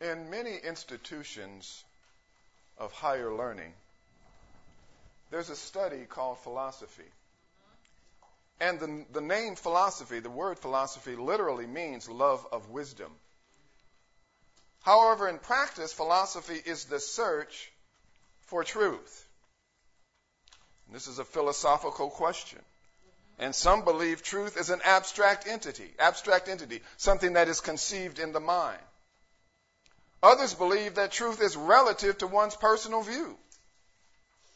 In many institutions of higher learning, there's a study called philosophy. And the, the name philosophy, the word philosophy, literally means love of wisdom. However, in practice, philosophy is the search for truth. This is a philosophical question. And some believe truth is an abstract entity, abstract entity, something that is conceived in the mind. Others believe that truth is relative to one's personal view.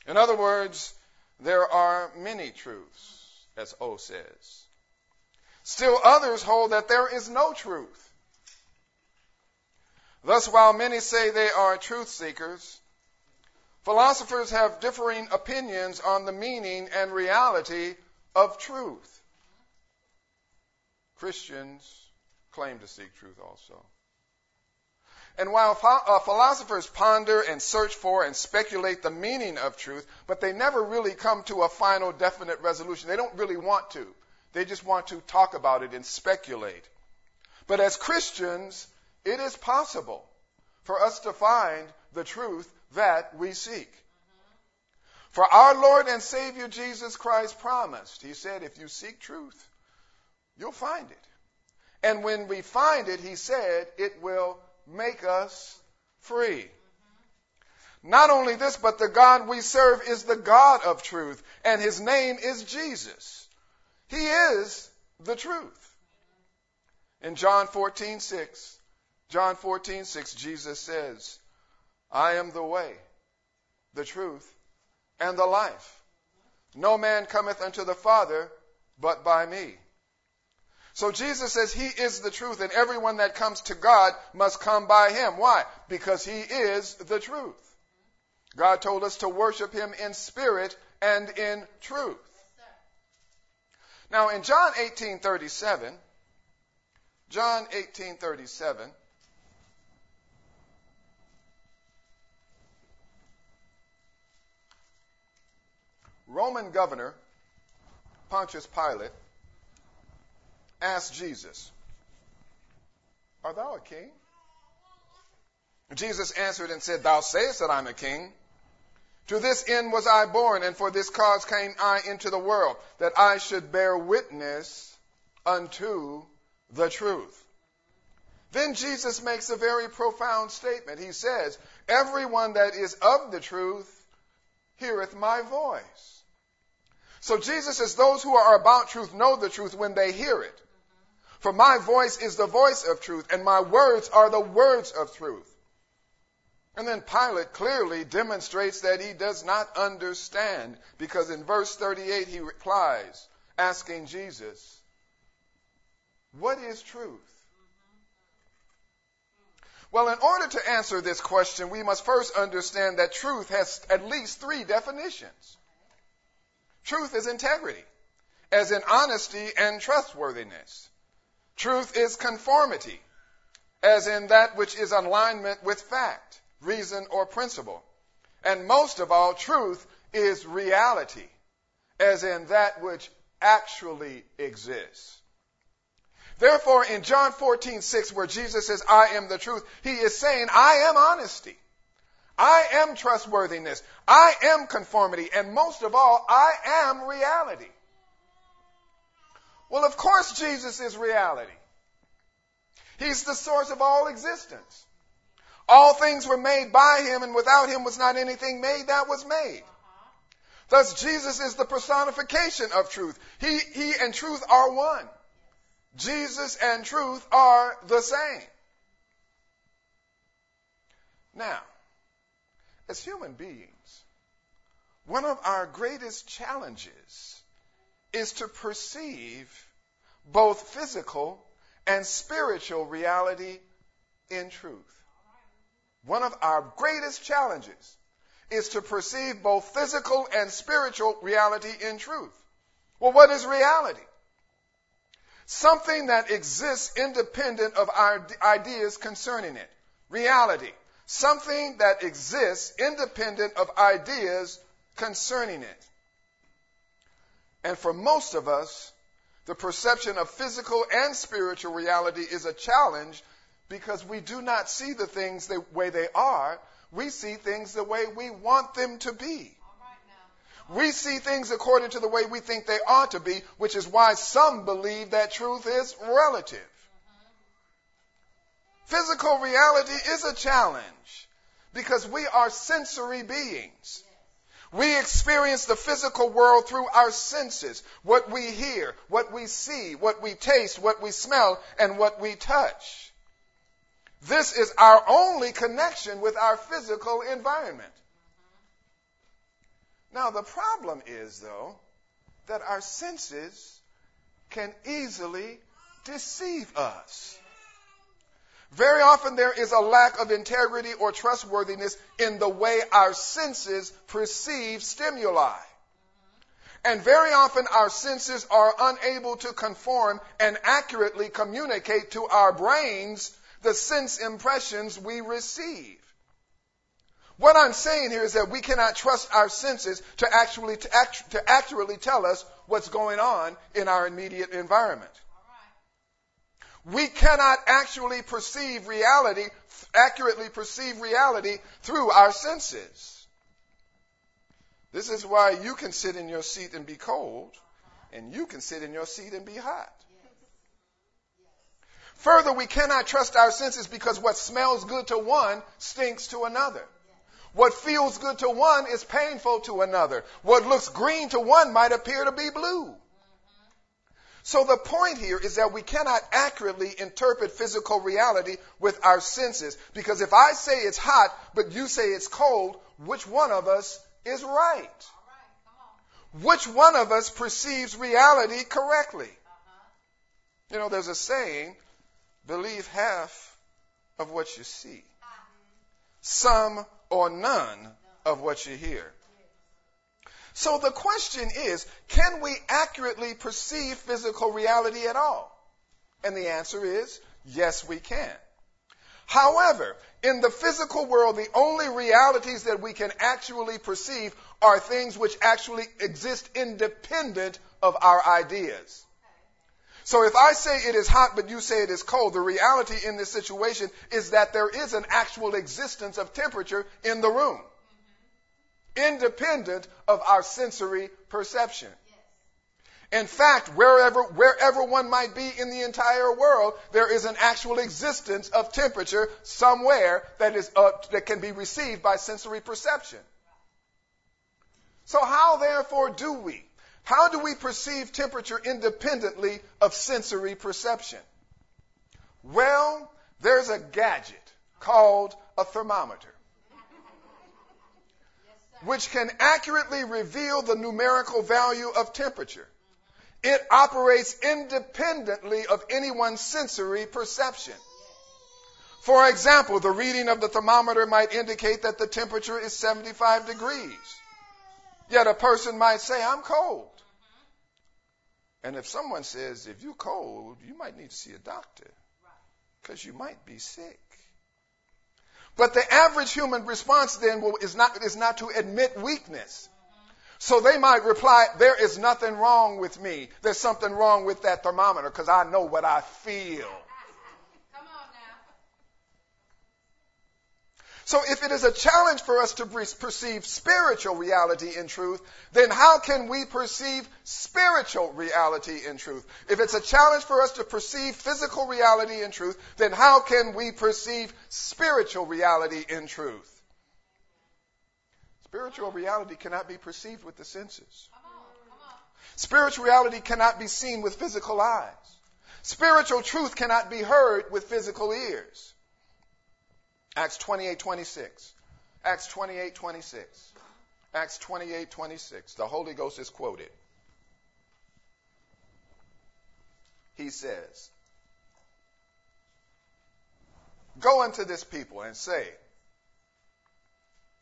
In other words, there are many truths, as O says. Still others hold that there is no truth. Thus, while many say they are truth seekers, philosophers have differing opinions on the meaning and reality of truth. Christians claim to seek truth also. And while uh, philosophers ponder and search for and speculate the meaning of truth, but they never really come to a final definite resolution. They don't really want to. They just want to talk about it and speculate. But as Christians, it is possible for us to find the truth that we seek. For our Lord and Savior Jesus Christ promised, He said, if you seek truth, you'll find it. And when we find it, He said, it will make us free. Not only this, but the God we serve is the God of truth, and His name is Jesus. He is the truth. In John 14, 6, John 14, 6, Jesus says, I am the way, the truth, and the life. No man cometh unto the Father but by me. So Jesus says he is the truth, and everyone that comes to God must come by him. Why? Because he is the truth. God told us to worship him in spirit and in truth. Now in John 18:37, John 18:37 Roman governor Pontius Pilate asked Jesus, Art thou a king? Jesus answered and said, Thou sayest that I'm a king. To this end was I born, and for this cause came I into the world, that I should bear witness unto the truth. Then Jesus makes a very profound statement. He says, Everyone that is of the truth heareth my voice. So Jesus says, those who are about truth know the truth when they hear it. For my voice is the voice of truth, and my words are the words of truth. And then Pilate clearly demonstrates that he does not understand, because in verse 38 he replies, asking Jesus, What is truth? Well, in order to answer this question, we must first understand that truth has at least three definitions. Truth is integrity, as in honesty and trustworthiness. Truth is conformity, as in that which is alignment with fact, reason, or principle. And most of all, truth is reality, as in that which actually exists. Therefore, in John 14, 6, where Jesus says, I am the truth, he is saying, I am honesty. I am trustworthiness. I am conformity. And most of all, I am reality. Well, of course, Jesus is reality. He's the source of all existence. All things were made by him, and without him was not anything made that was made. Thus, Jesus is the personification of truth. He, he and truth are one. Jesus and truth are the same. Now, as human beings, one of our greatest challenges is to perceive both physical and spiritual reality in truth. One of our greatest challenges is to perceive both physical and spiritual reality in truth. Well, what is reality? Something that exists independent of our ideas concerning it. Reality something that exists independent of ideas concerning it. And for most of us, the perception of physical and spiritual reality is a challenge because we do not see the things the way they are. We see things the way we want them to be. We see things according to the way we think they ought to be, which is why some believe that truth is relative. Physical reality is a challenge because we are sensory beings. We experience the physical world through our senses. What we hear, what we see, what we taste, what we smell, and what we touch. This is our only connection with our physical environment. Now, the problem is, though, that our senses can easily deceive us. Very often there is a lack of integrity or trustworthiness in the way our senses perceive stimuli. And very often our senses are unable to conform and accurately communicate to our brains the sense impressions we receive. What I'm saying here is that we cannot trust our senses to actually to, act, to accurately tell us what's going on in our immediate environment. We cannot actually perceive reality, accurately perceive reality through our senses. This is why you can sit in your seat and be cold, and you can sit in your seat and be hot. Further, we cannot trust our senses because what smells good to one stinks to another. What feels good to one is painful to another. What looks green to one might appear to be blue. So the point here is that we cannot accurately interpret physical reality with our senses. Because if I say it's hot, but you say it's cold, which one of us is right? Which one of us perceives reality correctly? You know, there's a saying, believe half of what you see. Some or none of what you hear. So the question is, can we accurately perceive physical reality at all? And the answer is, yes, we can. However, in the physical world, the only realities that we can actually perceive are things which actually exist independent of our ideas. So if I say it is hot, but you say it is cold, the reality in this situation is that there is an actual existence of temperature in the room, independent of our sensory perception. In fact, wherever, wherever one might be in the entire world, there is an actual existence of temperature somewhere that is, uh, that can be received by sensory perception. So how therefore do we how do we perceive temperature independently of sensory perception? Well, there's a gadget called a thermometer, which can accurately reveal the numerical value of temperature. It operates independently of anyone's sensory perception. For example, the reading of the thermometer might indicate that the temperature is 75 degrees. Yet a person might say, I'm cold. And if someone says, if you're cold, you might need to see a doctor because you might be sick. But the average human response then will, is, not, is not to admit weakness. So they might reply, there is nothing wrong with me. There's something wrong with that thermometer because I know what I feel. So if it is a challenge for us to perceive spiritual reality in truth, then how can we perceive spiritual reality in truth? If it's a challenge for us to perceive physical reality in truth, then how can we perceive spiritual reality in truth? Spiritual reality cannot be perceived with the senses. Spiritual reality cannot be seen with physical eyes. Spiritual truth cannot be heard with physical ears. Acts 28 26. Acts 28 26. Acts 28 26. The Holy Ghost is quoted. He says, Go unto this people and say,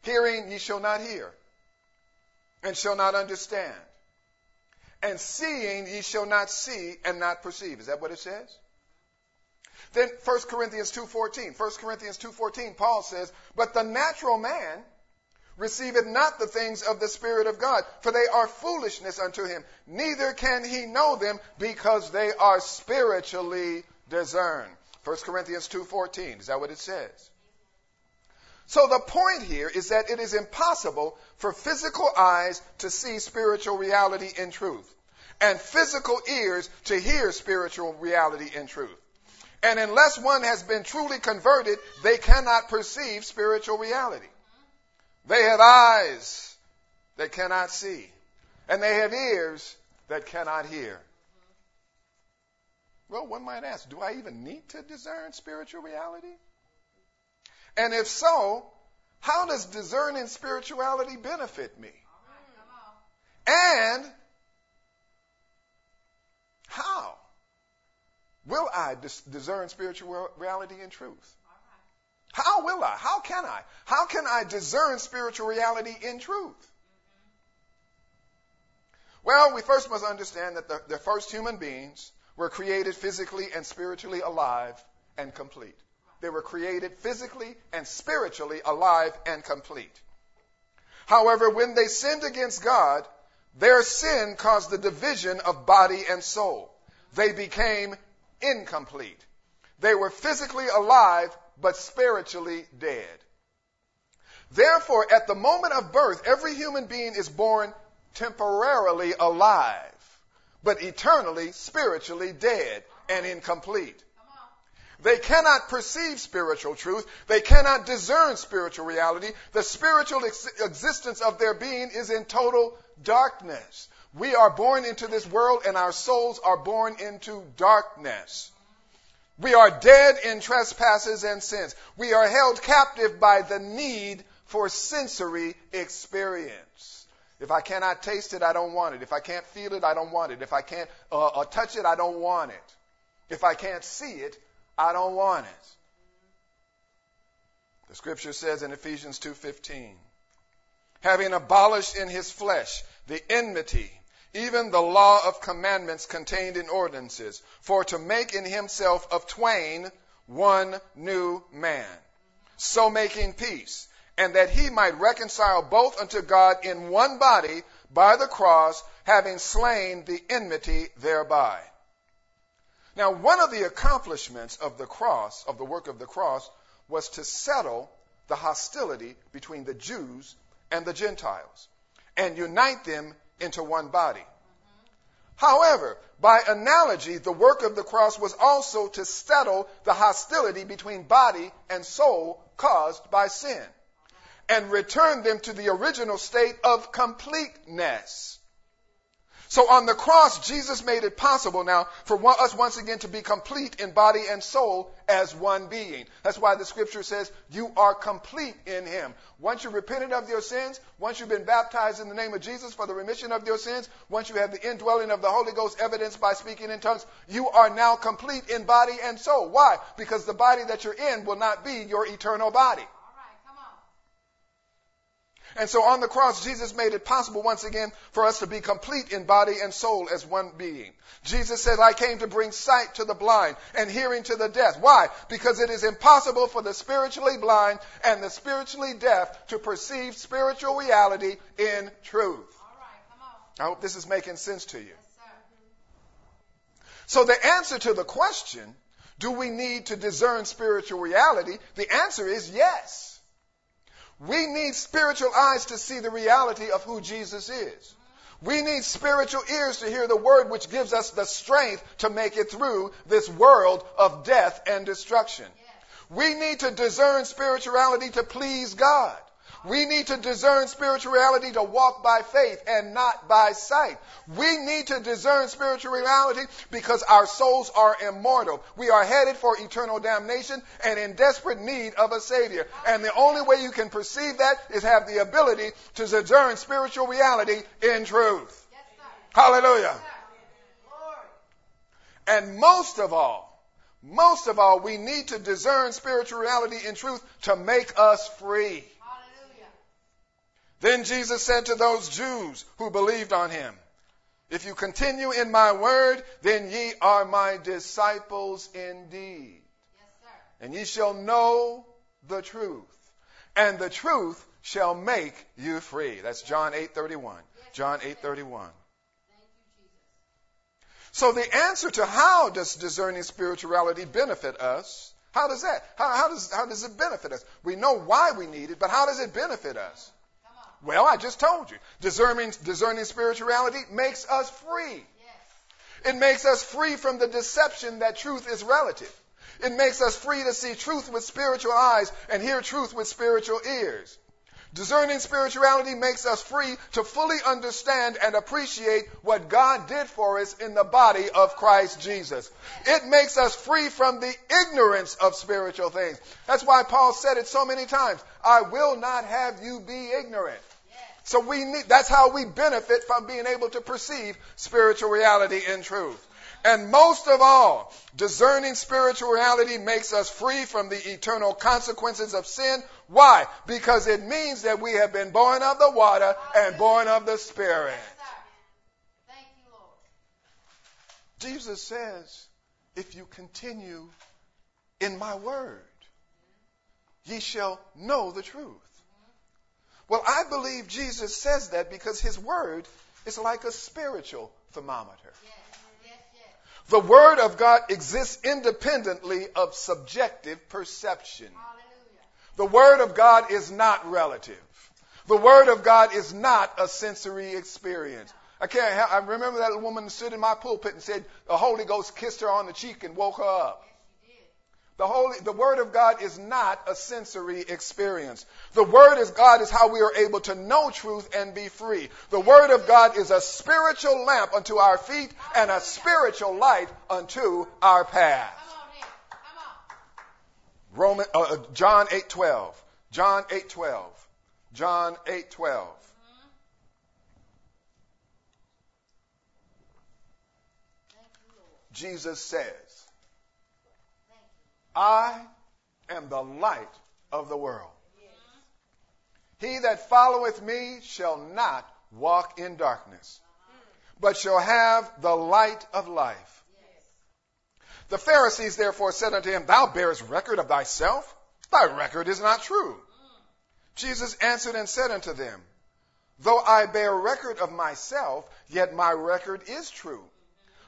Hearing ye shall not hear, and shall not understand, and seeing ye shall not see and not perceive. Is that what it says? Then 1 Corinthians 2.14. 1 Corinthians 2.14, Paul says, But the natural man receiveth not the things of the Spirit of God, for they are foolishness unto him. Neither can he know them because they are spiritually discerned. 1 Corinthians 2:14. Is that what it says? So the point here is that it is impossible for physical eyes to see spiritual reality in truth and physical ears to hear spiritual reality in truth. And unless one has been truly converted, they cannot perceive spiritual reality. They have eyes that cannot see, and they have ears that cannot hear. Well, one might ask, do I even need to discern spiritual reality? And if so, how does discerning spirituality benefit me? And how will I dis- discern spiritual reality and truth? How will I? How can I? How can I discern spiritual reality in truth? Mm-hmm. Well, we first must understand that the, the first human beings were created physically and spiritually alive and complete. They were created physically and spiritually alive and complete. However, when they sinned against God, their sin caused the division of body and soul. They became incomplete. They were physically alive, but spiritually dead. Therefore, at the moment of birth, every human being is born temporarily alive, but eternally, spiritually dead and incomplete. They cannot perceive spiritual truth. They cannot discern spiritual reality. The spiritual ex- existence of their being is in total darkness. We are born into this world and our souls are born into darkness. We are dead in trespasses and sins. We are held captive by the need for sensory experience. If I cannot taste it, I don't want it. If I can't feel it, I don't want it. If I can't uh, uh, touch it, I don't want it. If I can't see it, I don't want it. The scripture says in Ephesians 2:15, having abolished in his flesh the enmity, even the law of commandments contained in ordinances, for to make in himself of twain one new man, so making peace, and that he might reconcile both unto God in one body by the cross, having slain the enmity thereby. Now, one of the accomplishments of the cross, of the work of the cross, was to settle the hostility between the Jews and the Gentiles and unite them into one body. However, by analogy, the work of the cross was also to settle the hostility between body and soul caused by sin and return them to the original state of completeness. So on the cross, Jesus made it possible now for us once again to be complete in body and soul as one being. That's why the scripture says you are complete in Him. Once you've repented of your sins, once you've been baptized in the name of Jesus for the remission of your sins, once you have the indwelling of the Holy Ghost evidenced by speaking in tongues, you are now complete in body and soul. Why? Because the body that you're in will not be your eternal body. And so on the cross, Jesus made it possible once again for us to be complete in body and soul as one being. Jesus said, I came to bring sight to the blind and hearing to the deaf. Why? Because it is impossible for the spiritually blind and the spiritually deaf to perceive spiritual reality in truth. I hope this is making sense to you. Yes, so the answer to the question, do we need to discern spiritual reality? The answer is yes. We need spiritual eyes to see the reality of who Jesus is. We need spiritual ears to hear the word which gives us the strength to make it through this world of death and destruction. We need to discern spirituality to please God. We need to discern spirituality to walk by faith and not by sight. We need to discern spirituality because our souls are immortal. We are headed for eternal damnation and in desperate need of a Savior. And the only way you can perceive that is have the ability to discern spiritual reality in truth. Yes, Hallelujah. Yes, and most of all, most of all, we need to discern spirituality in truth to make us free. Then Jesus said to those Jews who believed on him, If you continue in my word, then ye are my disciples indeed. Yes, and ye shall know the truth, and the truth shall make you free. That's John 8:31. John 8:31. So the answer to how does discerning spirituality benefit us? How does that? How, how, does, how does it benefit us? We know why we need it, but how does it benefit us? Well, I just told you. Discerning, discerning spirituality makes us free. It makes us free from the deception that truth is relative. It makes us free to see truth with spiritual eyes and hear truth with spiritual ears. Discerning spirituality makes us free to fully understand and appreciate what God did for us in the body of Christ Jesus. It makes us free from the ignorance of spiritual things. That's why Paul said it so many times. I will not have you be ignorant. So we need, that's how we benefit from being able to perceive spiritual reality in truth. And most of all, discerning spiritual reality makes us free from the eternal consequences of sin. Why? Because it means that we have been born of the water and born of the Spirit. Thank you, Lord. Jesus says, if you continue in my word, ye shall know the truth. Well, I believe Jesus says that because his word is like a spiritual thermometer. The Word of God exists independently of subjective perception. The Word of God is not relative. The Word of God is not a sensory experience. I can't. I remember that woman stood in my pulpit and said the Holy Ghost kissed her on the cheek and woke her up. The holy, the word of God is not a sensory experience. The word of God is how we are able to know truth and be free. The word of God is a spiritual lamp unto our feet and a spiritual light unto our path. Roman, uh, uh John 8:12. John 8:12. John 8:12. Jesus says, I am the light of the world. He that followeth me shall not walk in darkness, but shall have the light of life. The Pharisees therefore said unto him, Thou bearest record of thyself? Thy record is not true. Jesus answered and said unto them, Though I bear record of myself, yet my record is true.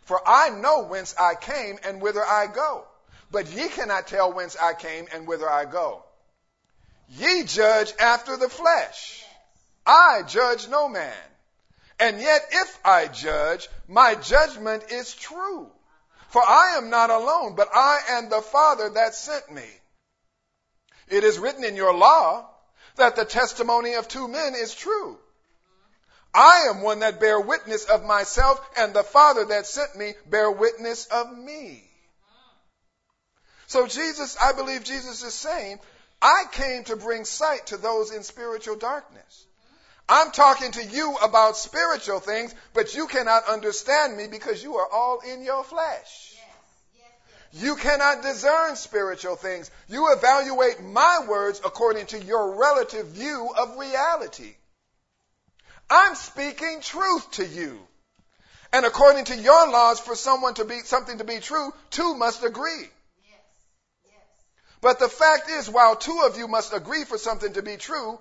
For I know whence I came and whither I go but ye cannot tell whence I came and whither I go. Ye judge after the flesh. I judge no man. And yet if I judge, my judgment is true. For I am not alone, but I and the Father that sent me. It is written in your law that the testimony of two men is true. I am one that bear witness of myself, and the Father that sent me bear witness of me. So Jesus, I believe Jesus is saying, I came to bring sight to those in spiritual darkness. I'm talking to you about spiritual things, but you cannot understand me because you are all in your flesh. You cannot discern spiritual things. You evaluate my words according to your relative view of reality. I'm speaking truth to you. And according to your laws, for someone to be, something to be true, two must agree. But the fact is, while two of you must agree for something to be true,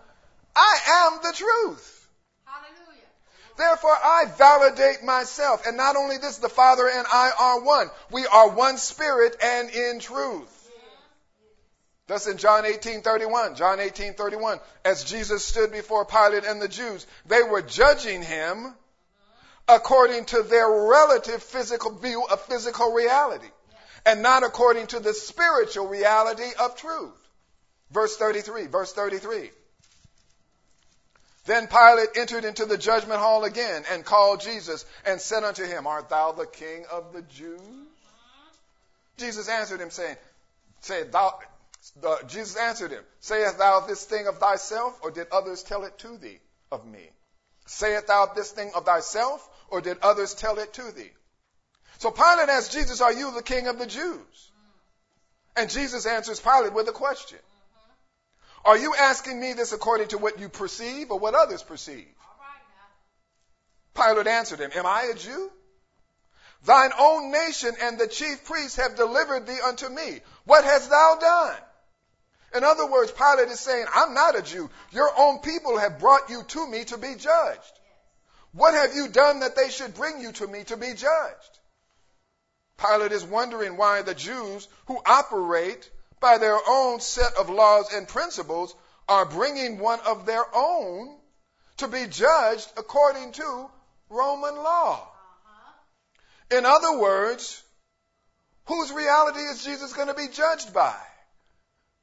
I am the truth. Hallelujah. Therefore, I validate myself. And not only this, the Father and I are one. We are one spirit and in truth. Thus in John 18:31, John 18:31, as Jesus stood before Pilate and the Jews, they were judging him according to their relative physical view of physical reality and not according to the spiritual reality of truth. Verse 33, verse 33. Then Pilate entered into the judgment hall again and called Jesus and said unto him, Art thou the king of the Jews? Jesus answered him, saying, say, thou, uh, Jesus answered him, Sayest thou this thing of thyself, or did others tell it to thee of me? Sayest thou this thing of thyself, or did others tell it to thee? So Pilate asks Jesus, Are you the king of the Jews? And Jesus answers Pilate with a question Are you asking me this according to what you perceive or what others perceive? Pilate answered him, Am I a Jew? Thine own nation and the chief priests have delivered thee unto me. What hast thou done? In other words, Pilate is saying, I'm not a Jew. Your own people have brought you to me to be judged. What have you done that they should bring you to me to be judged? Pilate is wondering why the Jews who operate by their own set of laws and principles are bringing one of their own to be judged according to Roman law. Uh-huh. In other words, whose reality is Jesus going to be judged by?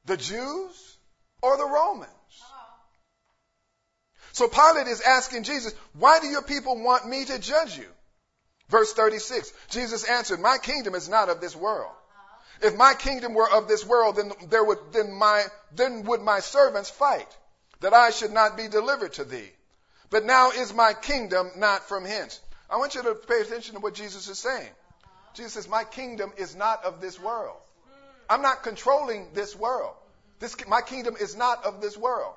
The Jews or the Romans? Uh-huh. So Pilate is asking Jesus, why do your people want me to judge you? Verse 36, Jesus answered, my kingdom is not of this world. If my kingdom were of this world, then there would, then my, then would my servants fight that I should not be delivered to thee. But now is my kingdom not from hence. I want you to pay attention to what Jesus is saying. Jesus says, my kingdom is not of this world. I'm not controlling this world. This, my kingdom is not of this world.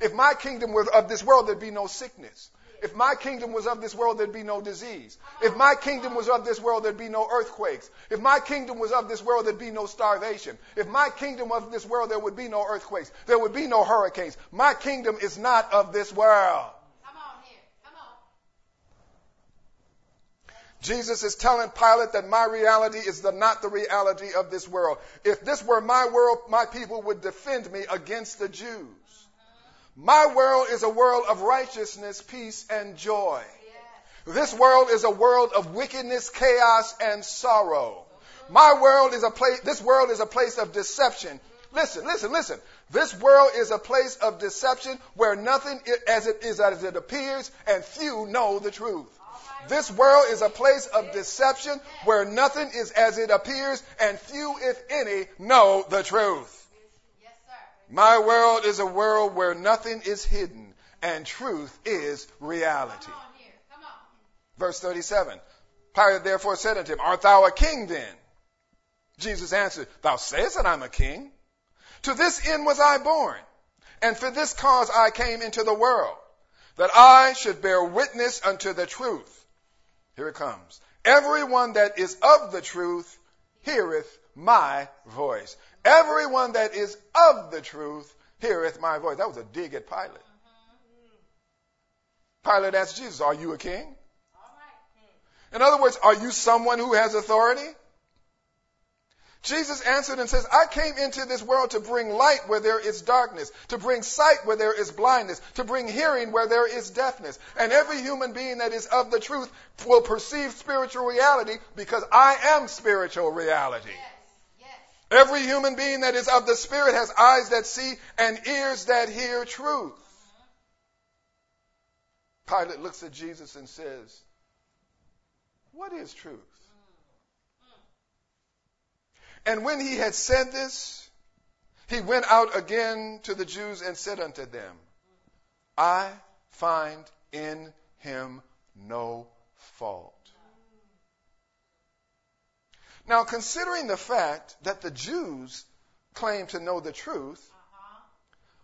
If my kingdom were of this world, there'd be no sickness. If my kingdom was of this world, there'd be no disease. If my kingdom was of this world, there'd be no earthquakes. If my kingdom was of this world, there'd be no starvation. If my kingdom was of this world, there would be no earthquakes. There would be no hurricanes. My kingdom is not of this world. Come on here. Come on. Jesus is telling Pilate that my reality is the, not the reality of this world. If this were my world, my people would defend me against the Jews. My world is a world of righteousness, peace, and joy. This world is a world of wickedness, chaos, and sorrow. My world is a place, this world is a place of deception. Listen, listen, listen. This world is a place of deception where nothing is as it is as it appears and few know the truth. This world is a place of deception where nothing is as it appears and few, if any, know the truth. My world is a world where nothing is hidden and truth is reality. Verse 37. Pilate therefore said unto him, Art thou a king then? Jesus answered, Thou sayest that I'm a king. To this end was I born, and for this cause I came into the world, that I should bear witness unto the truth. Here it comes. Everyone that is of the truth heareth my voice. Everyone that is of the truth heareth my voice. That was a dig at Pilate. Mm-hmm. Pilate asked Jesus, Are you a king? In other words, are you someone who has authority? Jesus answered and says, I came into this world to bring light where there is darkness, to bring sight where there is blindness, to bring hearing where there is deafness. And every human being that is of the truth will perceive spiritual reality because I am spiritual reality. Yes. Every human being that is of the Spirit has eyes that see and ears that hear truth. Pilate looks at Jesus and says, What is truth? And when he had said this, he went out again to the Jews and said unto them, I find in him no fault. Now, considering the fact that the Jews claimed to know the truth, uh-huh.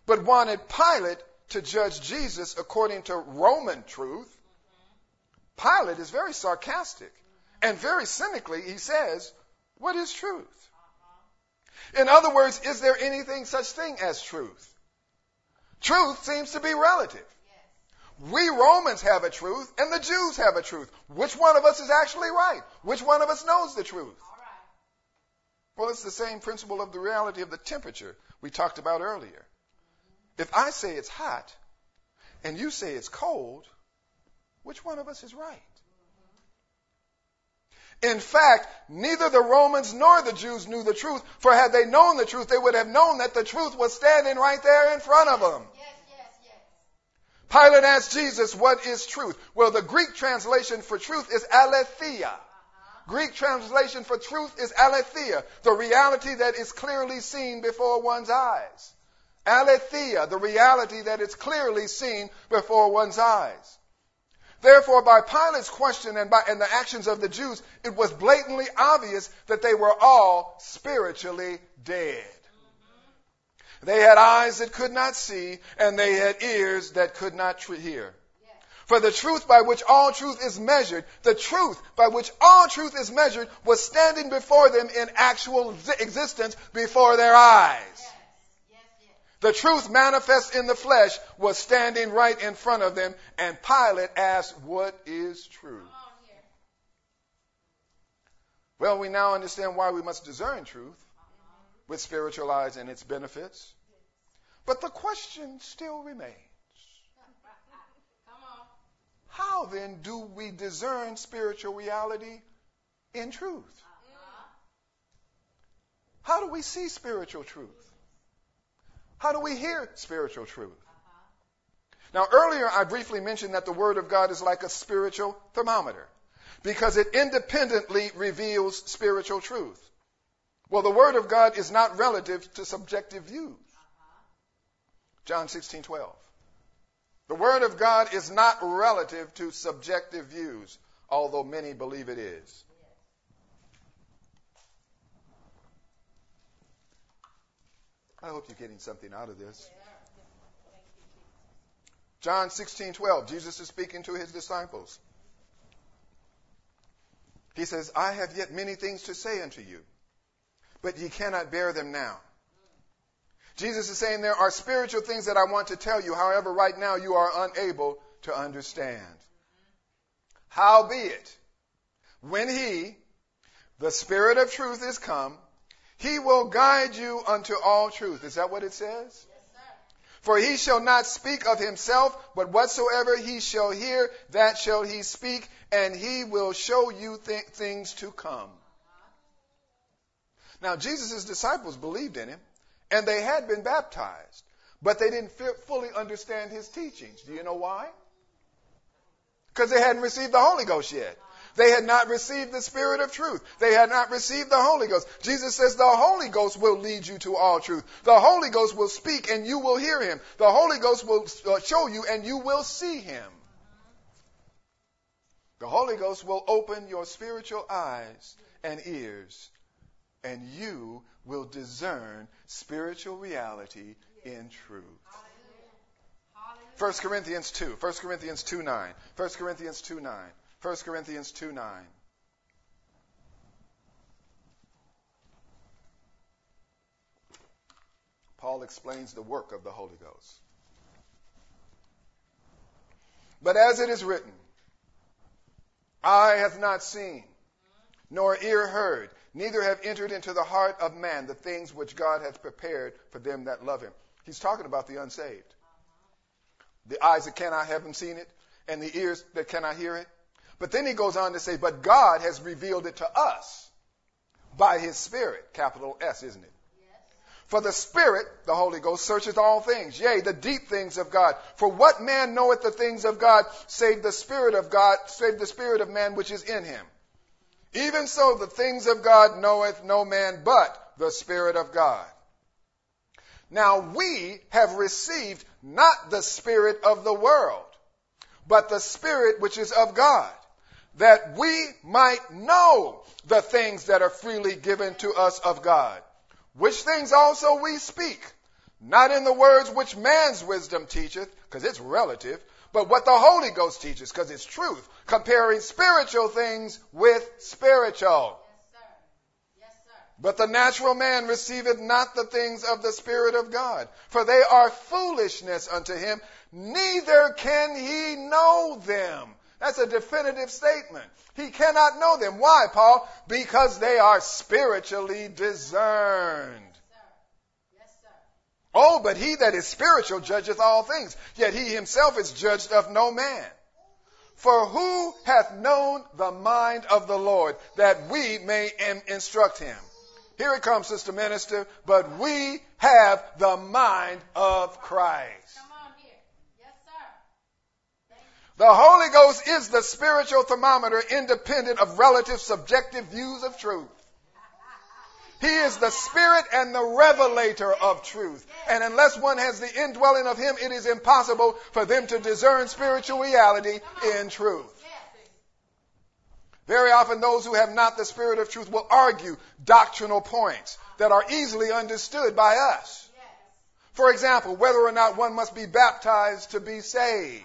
but wanted Pilate to judge Jesus according to Roman truth, mm-hmm. Pilate is very sarcastic mm-hmm. and very cynically he says, What is truth? Uh-huh. In other words, is there anything such thing as truth? Truth seems to be relative. We Romans have a truth and the Jews have a truth. Which one of us is actually right? Which one of us knows the truth? Well, it's the same principle of the reality of the temperature we talked about earlier. If I say it's hot and you say it's cold, which one of us is right? In fact, neither the Romans nor the Jews knew the truth, for had they known the truth, they would have known that the truth was standing right there in front of them. Yes, yes, yes. Pilate asked Jesus, What is truth? Well, the Greek translation for truth is aletheia. Greek translation for truth is aletheia, the reality that is clearly seen before one's eyes. Aletheia, the reality that is clearly seen before one's eyes. Therefore, by Pilate's question and by and the actions of the Jews, it was blatantly obvious that they were all spiritually dead. They had eyes that could not see, and they had ears that could not hear. For the truth by which all truth is measured, the truth by which all truth is measured was standing before them in actual existence before their eyes. The truth manifest in the flesh was standing right in front of them, and Pilate asked, What is truth? Well, we now understand why we must discern truth with spiritual eyes and its benefits. But the question still remains. How then do we discern spiritual reality in truth? Uh-huh. How do we see spiritual truth? How do we hear spiritual truth? Uh-huh. Now, earlier I briefly mentioned that the Word of God is like a spiritual thermometer because it independently reveals spiritual truth. Well, the Word of God is not relative to subjective views. Uh-huh. John 16, 12. The Word of God is not relative to subjective views, although many believe it is. I hope you're getting something out of this. John 16:12, Jesus is speaking to his disciples. He says, I have yet many things to say unto you, but ye cannot bear them now. Jesus is saying there are spiritual things that I want to tell you. However, right now you are unable to understand. Howbeit, when he, the Spirit of truth is come, he will guide you unto all truth. Is that what it says? For he shall not speak of himself, but whatsoever he shall hear, that shall he speak, and he will show you th- things to come. Uh-huh. Now, Jesus' disciples believed in him, and they had been baptized, but they didn't fully understand his teachings. Do you know why? Because they hadn't received the Holy Ghost yet. They had not received the Spirit of truth. They had not received the Holy Ghost. Jesus says the Holy Ghost will lead you to all truth. The Holy Ghost will speak and you will hear him. The Holy Ghost will uh, show you and you will see him. The Holy Ghost will open your spiritual eyes and ears, and you will discern spiritual reality in truth. 1 Corinthians 2. 1 Corinthians 2 9. 1 Corinthians 2 9. 1 Corinthians 2 9. Paul explains the work of the Holy Ghost. But as it is written, eye hath not seen, nor ear heard, neither have entered into the heart of man the things which God hath prepared for them that love him. He's talking about the unsaved. The eyes that cannot have him seen it, and the ears that cannot hear it, but then he goes on to say, but God has revealed it to us by his Spirit. Capital S, isn't it? For the Spirit, the Holy Ghost, searcheth all things, yea, the deep things of God. For what man knoweth the things of God, save the Spirit of God, save the Spirit of man which is in him? Even so, the things of God knoweth no man but the Spirit of God. Now we have received not the Spirit of the world, but the Spirit which is of God that we might know the things that are freely given to us of God, which things also we speak, not in the words which man's wisdom teacheth, because it's relative, but what the Holy Ghost teaches, because it's truth, comparing spiritual things with spiritual. Yes, sir. Yes, sir. But the natural man receiveth not the things of the Spirit of God, for they are foolishness unto him, neither can he know them that's a definitive statement. He cannot know them. Why, Paul? Because they are spiritually discerned. Oh, but he that is spiritual judgeth all things, yet he himself is judged of no man. For who hath known the mind of the Lord that we may instruct him? Here it comes, Sister Minister, but we have the mind of Christ. The Holy Ghost is the spiritual thermometer independent of relative subjective views of truth. He is the spirit and the revelator of truth. And unless one has the indwelling of him, it is impossible for them to discern spiritual reality in truth. Very often those who have not the spirit of truth will argue doctrinal points that are easily understood by us. For example, whether or not one must be baptized to be saved.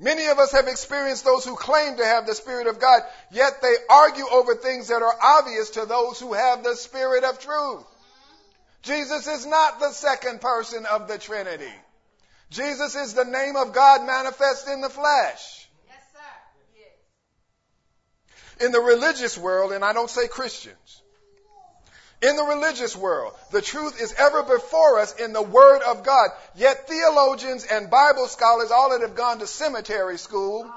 Many of us have experienced those who claim to have the Spirit of God, yet they argue over things that are obvious to those who have the Spirit of truth. Jesus is not the second person of the Trinity. Jesus is the name of God manifest in the flesh. In the religious world, and I don't say Christians, in the religious world, the truth is ever before us in the Word of God. Yet theologians and Bible scholars, all that have gone to cemetery school,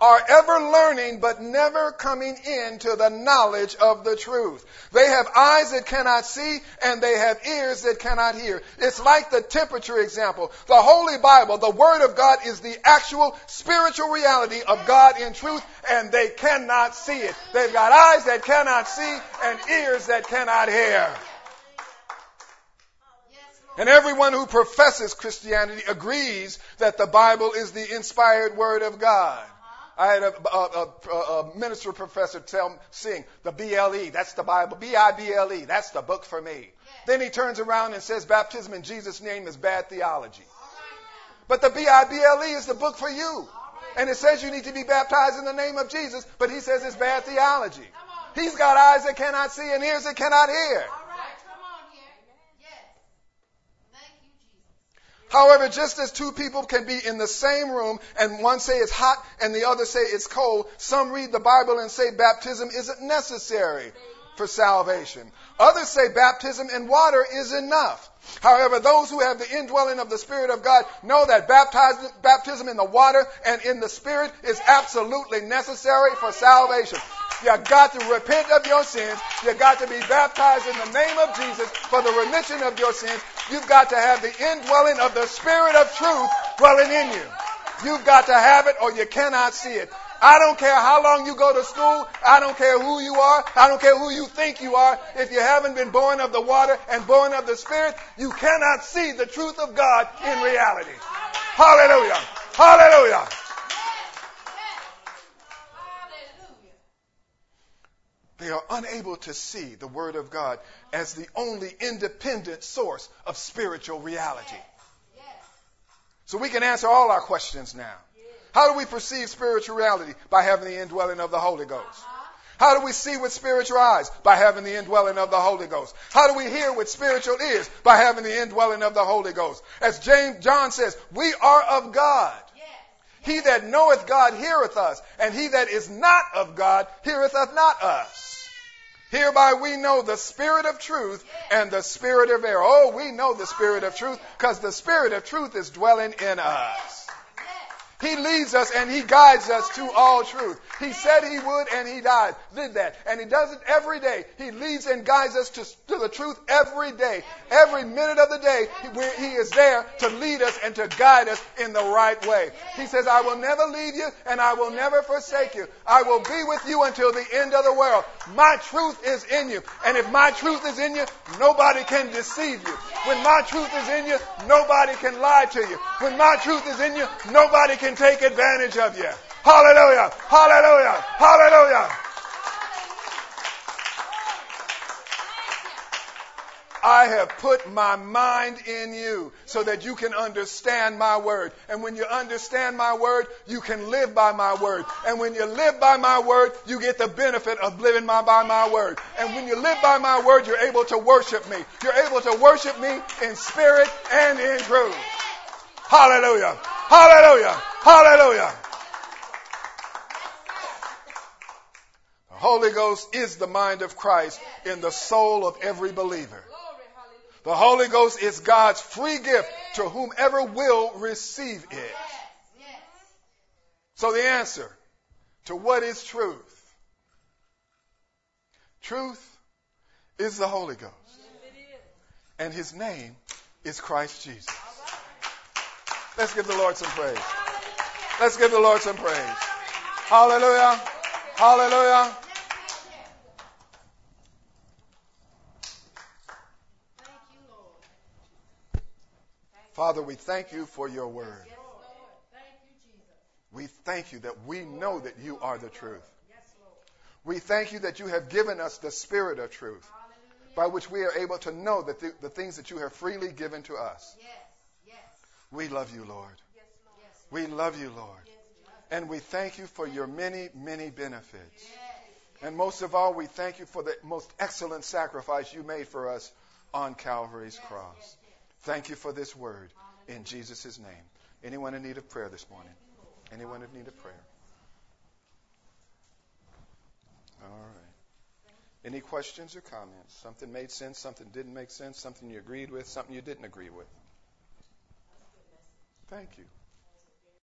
are ever learning but never coming into the knowledge of the truth. They have eyes that cannot see and they have ears that cannot hear. It's like the temperature example. The Holy Bible, the Word of God is the actual spiritual reality of God in truth and they cannot see it. They've got eyes that cannot see and ears that cannot hear. And everyone who professes Christianity agrees that the Bible is the inspired Word of God. I had a, a, a, a minister professor tell sing the BLE, that's the Bible, B-I-B-L-E, that's the book for me. Then he turns around and says baptism in Jesus' name is bad theology. But the B-I-B-L-E is the book for you. And it says you need to be baptized in the name of Jesus, but he says it's bad theology. He's got eyes that cannot see and ears that cannot hear. However, just as two people can be in the same room and one say it's hot and the other say it's cold, some read the Bible and say baptism isn't necessary for salvation. Others say baptism in water is enough. However, those who have the indwelling of the Spirit of God know that baptism in the water and in the Spirit is absolutely necessary for salvation. You got to repent of your sins. You got to be baptized in the name of Jesus for the remission of your sins. You've got to have the indwelling of the Spirit of truth dwelling in you. You've got to have it or you cannot see it. I don't care how long you go to school. I don't care who you are. I don't care who you think you are. If you haven't been born of the water and born of the Spirit, you cannot see the truth of God in reality. Hallelujah. Hallelujah. They are unable to see the Word of God as the only independent source of spiritual reality. So we can answer all our questions now. How do we perceive spiritual reality? By having the indwelling of the Holy Ghost. How do we see with spiritual eyes? By having the indwelling of the Holy Ghost. How do we hear with spiritual ears? By having the indwelling of the Holy Ghost. As James John says, we are of God. He that knoweth God heareth us, and he that is not of God heareth not us. Hereby we know the spirit of truth and the spirit of error. Oh, we know the spirit of truth because the spirit of truth is dwelling in us. He leads us and He guides us to all truth. He said He would and He died, did that. And He does it every day. He leads and guides us to, to the truth every day. Every minute of the day, he, he is there to lead us and to guide us in the right way. He says, I will never leave you and I will never forsake you. I will be with you until the end of the world. My truth is in you. And if my truth is in you, nobody can deceive you. When my truth is in you, nobody can lie to you. When my truth is in you, nobody can take advantage of you. Hallelujah! Hallelujah! Hallelujah! I have put my mind in you so that you can understand my word. And when you understand my word, you can live by my word. And when you live by my word, you get the benefit of living by my word. And when you live by my word, you're able to worship me. You're able to worship me in spirit and in truth. Hallelujah. Hallelujah. Hallelujah. The Holy Ghost is the mind of Christ in the soul of every believer. The Holy Ghost is God's free gift to whomever will receive it. So the answer to what is truth? Truth is the Holy Ghost. And his name is Christ Jesus. Let's give the Lord some praise. Let's give the Lord some praise. Hallelujah. Hallelujah. Father, we thank you for your word. We thank you that we know that you are the truth. We thank you that you have given us the spirit of truth by which we are able to know that the, the things that you have freely given to us. We love you, Lord. We love you, Lord. And we thank you for your many, many benefits. And most of all, we thank you for the most excellent sacrifice you made for us on Calvary's cross. Thank you for this word in Jesus' name. Anyone in need of prayer this morning? Anyone in need of prayer? All right. Any questions or comments? Something made sense, something didn't make sense, something you agreed with, something you didn't agree with? Thank you.